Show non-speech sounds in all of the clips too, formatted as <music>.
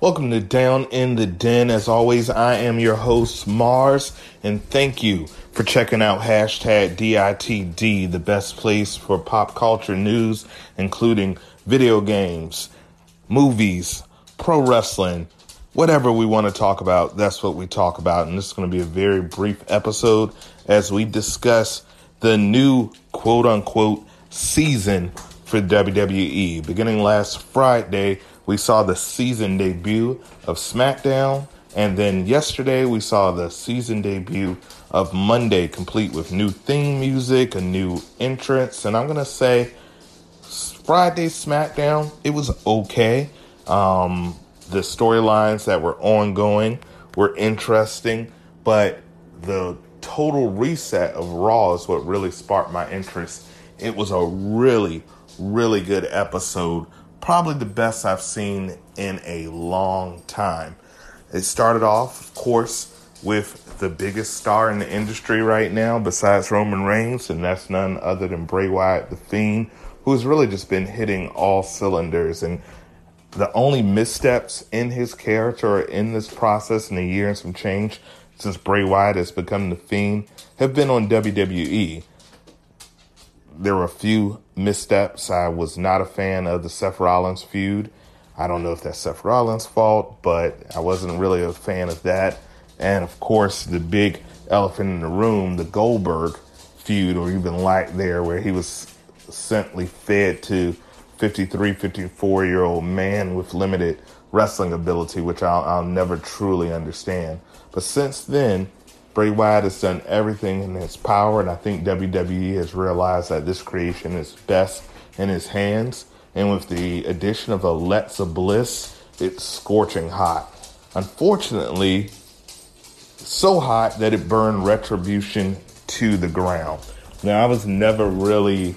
Welcome to Down in the Den. As always, I am your host, Mars, and thank you for checking out hashtag DITD, the best place for pop culture news, including video games, movies, pro wrestling, whatever we want to talk about, that's what we talk about. And this is going to be a very brief episode as we discuss the new quote unquote season for WWE. Beginning last Friday, we saw the season debut of SmackDown. And then yesterday, we saw the season debut of Monday, complete with new theme music, a new entrance. And I'm going to say, Friday SmackDown, it was okay. Um, the storylines that were ongoing were interesting, but the total reset of Raw is what really sparked my interest. It was a really, really good episode probably the best I've seen in a long time. It started off, of course, with the biggest star in the industry right now, besides Roman Reigns, and that's none other than Bray Wyatt, the Fiend, who's really just been hitting all cylinders. And the only missteps in his character or in this process in a year and some change since Bray Wyatt has become the Fiend have been on WWE there were a few missteps. I was not a fan of the Seth Rollins feud. I don't know if that's Seth Rollins' fault, but I wasn't really a fan of that. And of course, the big elephant in the room, the Goldberg feud, or even like there, where he was simply fed to 53, 54 year old man with limited wrestling ability, which I'll, I'll never truly understand. But since then, Bray Wyatt has done everything in his power, and I think WWE has realized that this creation is best in his hands. And with the addition of Alexa Bliss, it's scorching hot. Unfortunately, so hot that it burned Retribution to the ground. Now, I was never really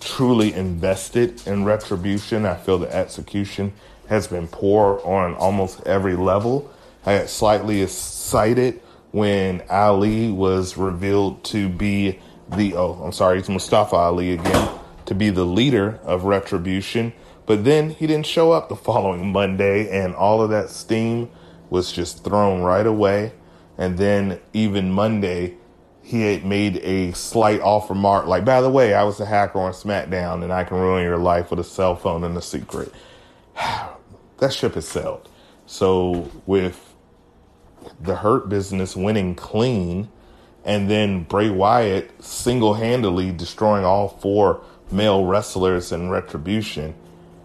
truly invested in Retribution. I feel the execution has been poor on almost every level. I got slightly excited when Ali was revealed to be the oh I'm sorry it's Mustafa Ali again to be the leader of Retribution, but then he didn't show up the <laughs> following Monday, and all of that steam was just thrown right away. And then even Monday, he had made a slight offer mark, like, by the way, I was a hacker on SmackDown, and I can ruin your life with a cell phone and a secret. <sighs> that ship has sailed. So with the Hurt Business winning clean, and then Bray Wyatt single handedly destroying all four male wrestlers in Retribution.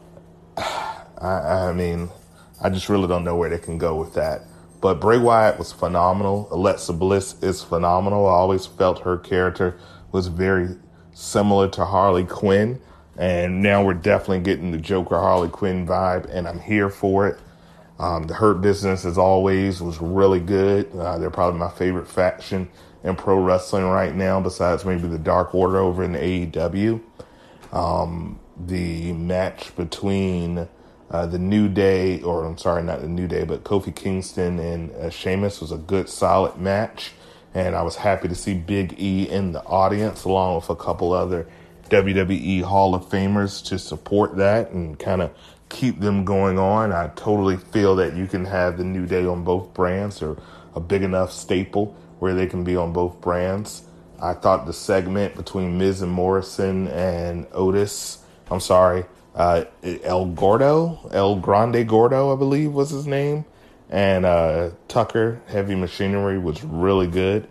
<sighs> I, I, mean, I just really don't know where they can go with that. But Bray Wyatt was phenomenal. Alexa Bliss is phenomenal. I always felt her character was very similar to Harley Quinn. And now we're definitely getting the Joker Harley Quinn vibe, and I'm here for it. Um, the Hurt Business, as always, was really good. Uh, they're probably my favorite faction in pro wrestling right now, besides maybe the Dark Order over in AEW. Um, the match between uh, the New Day, or I'm sorry, not the New Day, but Kofi Kingston and uh, Sheamus was a good, solid match. And I was happy to see Big E in the audience, along with a couple other WWE Hall of Famers to support that and kind of keep them going on. I totally feel that you can have the New Day on both brands or a big enough staple where they can be on both brands. I thought the segment between Miz and Morrison and Otis, I'm sorry, uh, El Gordo, El Grande Gordo, I believe was his name, and uh, Tucker, Heavy Machinery was really good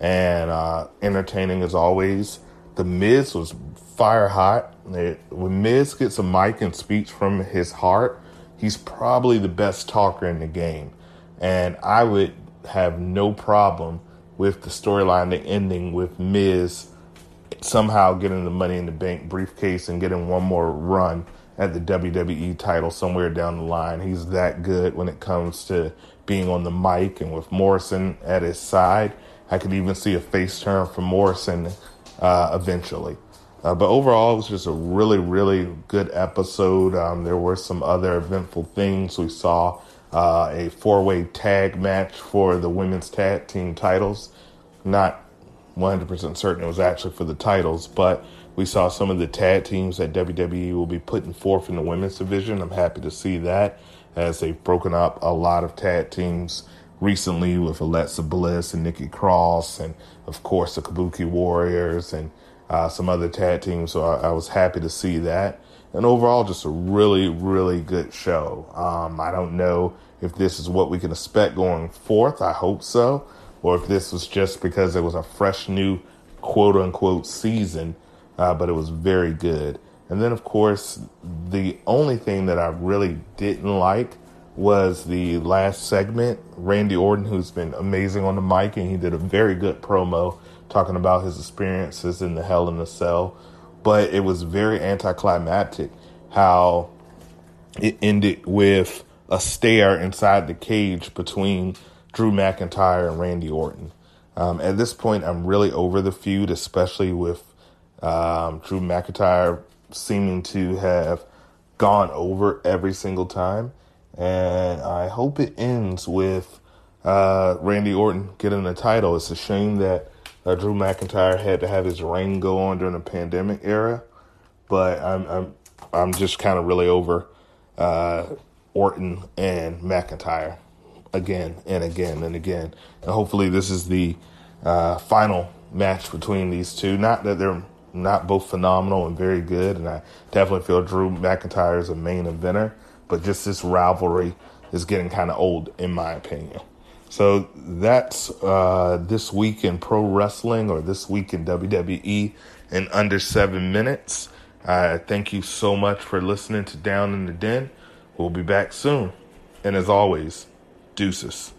and uh, entertaining as always. The Miz was fire hot. It, when Miz gets a mic and speaks from his heart, he's probably the best talker in the game. And I would have no problem with the storyline, the ending with Miz somehow getting the money in the bank briefcase and getting one more run at the WWE title somewhere down the line. He's that good when it comes to being on the mic and with Morrison at his side. I could even see a face turn from Morrison uh, eventually. Uh, but overall, it was just a really, really good episode. Um, there were some other eventful things. We saw uh, a four way tag match for the women's tag team titles. Not 100% certain it was actually for the titles, but we saw some of the tag teams that WWE will be putting forth in the women's division. I'm happy to see that. as they've broken up a lot of tag teams recently with Alexa Bliss and Nikki Cross, and of course the Kabuki Warriors and uh, some other tag teams. So I, I, was happy to see that. And overall, just a really, really good show. Um, I don't know if this is what we can expect going forth. I hope so. Or if this was just because it was a fresh new quote unquote season, uh, but it was very good. And then, of course, the only thing that I really didn't like was the last segment. Randy Orton, who's been amazing on the mic, and he did a very good promo talking about his experiences in the Hell in a Cell. But it was very anticlimactic how it ended with a stare inside the cage between Drew McIntyre and Randy Orton. Um, at this point, I'm really over the feud, especially with um, Drew McIntyre seeming to have gone over every single time. And I hope it ends with uh, Randy Orton getting the title. It's a shame that uh, Drew McIntyre had to have his reign go on during the pandemic era, but I'm I'm I'm just kind of really over uh, Orton and McIntyre again and again and again. And hopefully, this is the uh, final match between these two. Not that they're not both phenomenal and very good, and I definitely feel Drew McIntyre is a main eventer, but just this rivalry is getting kind of old, in my opinion. So that's uh, this week in pro wrestling or this week in WWE in under seven minutes. Uh, thank you so much for listening to Down in the Den. We'll be back soon. And as always, deuces.